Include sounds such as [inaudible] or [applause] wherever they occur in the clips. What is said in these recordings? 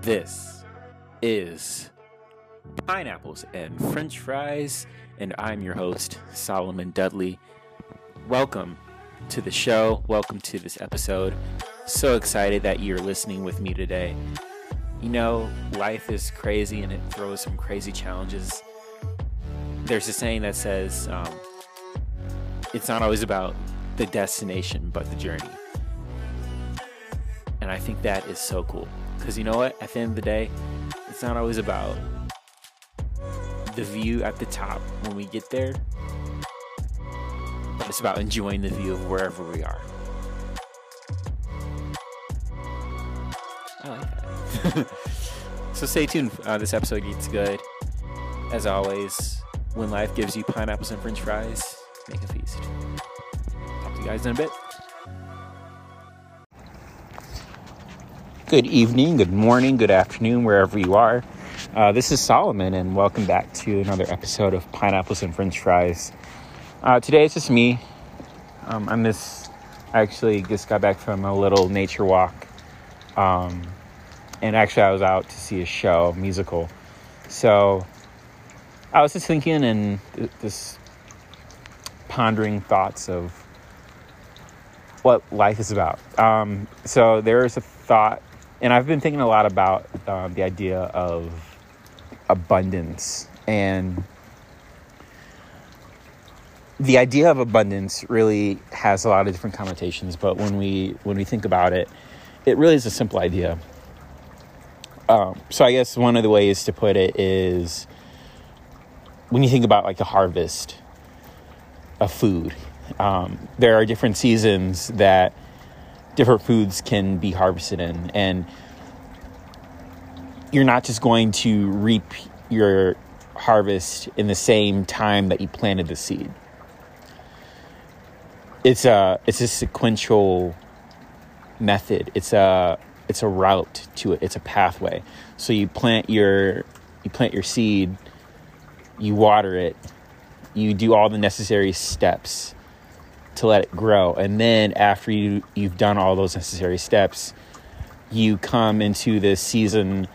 This is Pineapples and French Fries, and I'm your host, Solomon Dudley. Welcome to the show. Welcome to this episode. So excited that you're listening with me today. You know, life is crazy and it throws some crazy challenges. There's a saying that says, um, it's not always about the destination, but the journey. And I think that is so cool. Because you know what? At the end of the day, it's not always about the view at the top when we get there, but it's about enjoying the view of wherever we are. I like that. [laughs] so stay tuned. Uh, this episode gets good. As always, when life gives you pineapples and french fries, make a feast. Talk to you guys in a bit. Good evening, good morning, good afternoon, wherever you are. Uh, this is Solomon, and welcome back to another episode of Pineapples and French Fries. Uh, today it's just me. Um, I'm this. I actually just got back from a little nature walk, um, and actually I was out to see a show, musical. So I was just thinking and this pondering thoughts of what life is about. Um, so there is a thought, and I've been thinking a lot about um, the idea of abundance and the idea of abundance really has a lot of different connotations but when we when we think about it it really is a simple idea. Um, so i guess one of the ways to put it is when you think about like the harvest of food um, there are different seasons that different foods can be harvested in. And you're not just going to reap your harvest in the same time that you planted the seed. It's a it's a sequential method. It's a it's a route to it. It's a pathway. So you plant your you plant your seed you water it you do all the necessary steps to let it grow. And then after you you've done all those necessary steps you come into this season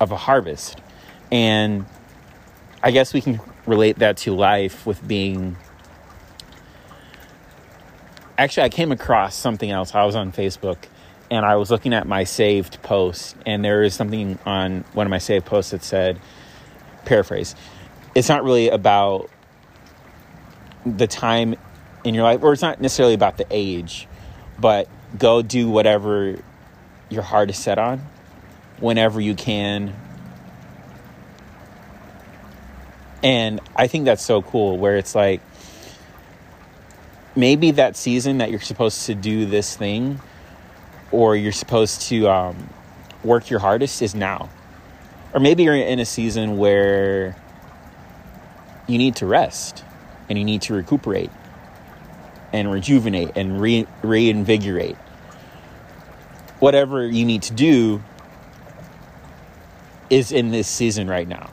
of a harvest. And i guess we can relate that to life with being actually i came across something else. I was on facebook and i was looking at my saved post and there is something on one of my saved posts that said paraphrase it's not really about the time in your life or it's not necessarily about the age but go do whatever your heart is set on whenever you can and i think that's so cool where it's like maybe that season that you're supposed to do this thing or you're supposed to um, work your hardest is now. Or maybe you're in a season where you need to rest and you need to recuperate and rejuvenate and re- reinvigorate. Whatever you need to do is in this season right now.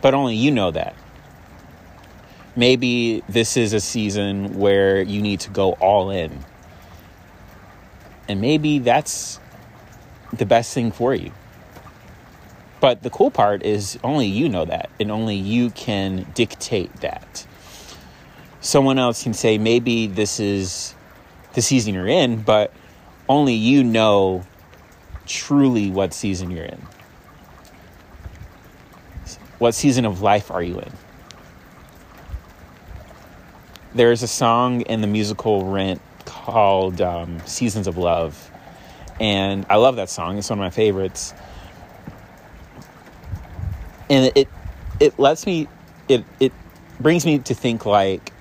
But only you know that maybe this is a season where you need to go all in. And maybe that's the best thing for you. But the cool part is only you know that, and only you can dictate that. Someone else can say, maybe this is the season you're in, but only you know truly what season you're in. What season of life are you in? there's a song in the musical Rent called um, Seasons of Love. And I love that song. It's one of my favorites. And it it lets me it it brings me to think like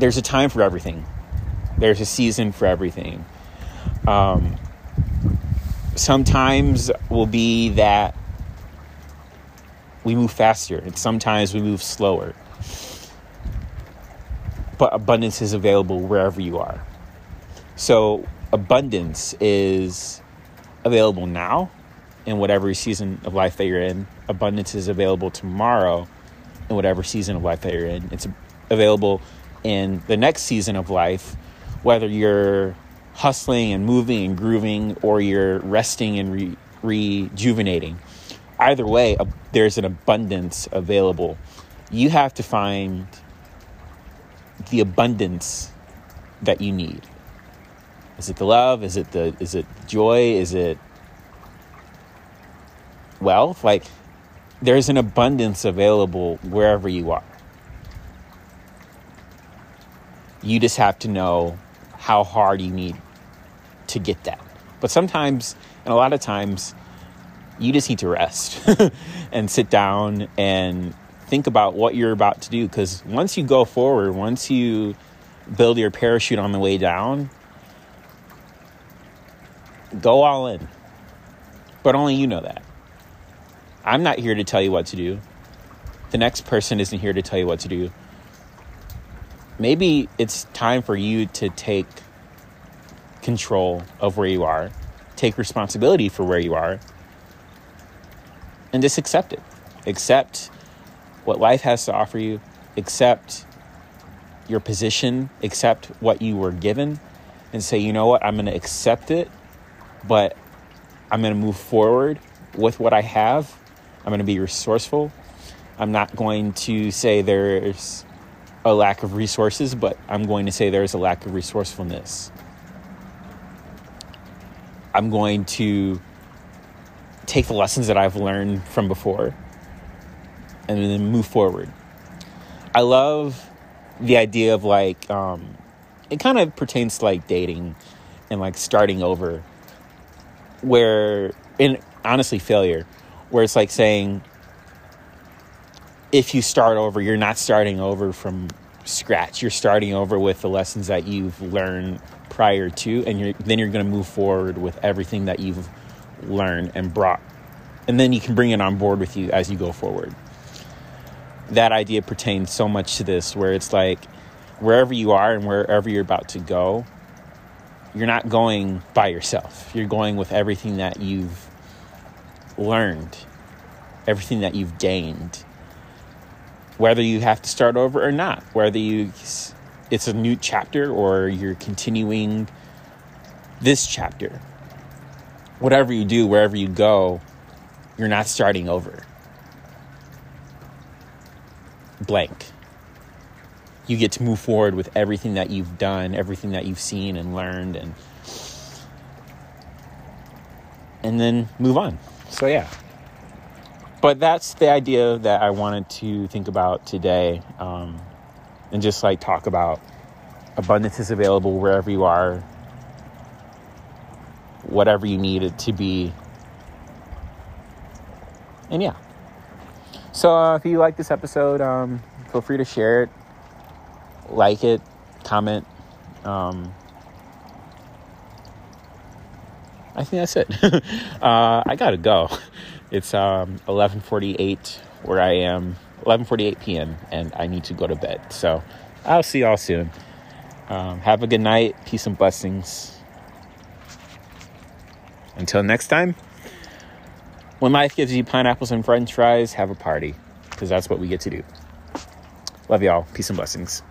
there's a time for everything. There's a season for everything. Um, sometimes will be that we move faster, and sometimes we move slower but abundance is available wherever you are. So, abundance is available now in whatever season of life that you're in. Abundance is available tomorrow in whatever season of life that you're in. It's available in the next season of life, whether you're hustling and moving and grooving or you're resting and re- rejuvenating. Either way, uh, there's an abundance available. You have to find the abundance that you need. Is it the love? Is it the is it joy? Is it wealth? Like there's an abundance available wherever you are. You just have to know how hard you need to get that. But sometimes, and a lot of times, you just need to rest [laughs] and sit down and think about what you're about to do. Because once you go forward, once you build your parachute on the way down, go all in. But only you know that. I'm not here to tell you what to do. The next person isn't here to tell you what to do. Maybe it's time for you to take control of where you are, take responsibility for where you are, and just accept it. Accept what life has to offer you, accept your position, accept what you were given, and say, you know what, I'm going to accept it, but I'm going to move forward with what I have I'm going to be resourceful. I'm not going to say there's a lack of resources, but I'm going to say there's a lack of resourcefulness. I'm going to take the lessons that I've learned from before and then move forward. I love the idea of like, um, it kind of pertains to like dating and like starting over, where, in honestly, failure where it's like saying if you start over, you're not starting over from scratch. You're starting over with the lessons that you've learned prior to, and you're, then you're going to move forward with everything that you've learned and brought. And then you can bring it on board with you as you go forward. That idea pertains so much to this, where it's like wherever you are and wherever you're about to go, you're not going by yourself. You're going with everything that you've learned, everything that you've gained, whether you have to start over or not, whether you it's a new chapter or you're continuing this chapter. Whatever you do, wherever you go, you're not starting over. Blank. You get to move forward with everything that you've done, everything that you've seen and learned and and then move on. So, yeah. But that's the idea that I wanted to think about today um, and just like talk about abundance is available wherever you are, whatever you need it to be. And yeah. So, uh, if you like this episode, um, feel free to share it, like it, comment. Um, I think that's it. [laughs] uh, I gotta go. [laughs] It's um, 11:48 where I am. 11:48 p.m. and I need to go to bed. So I'll see y'all soon. Um, have a good night. Peace and blessings. Until next time. When life gives you pineapples and French fries, have a party because that's what we get to do. Love y'all. Peace and blessings.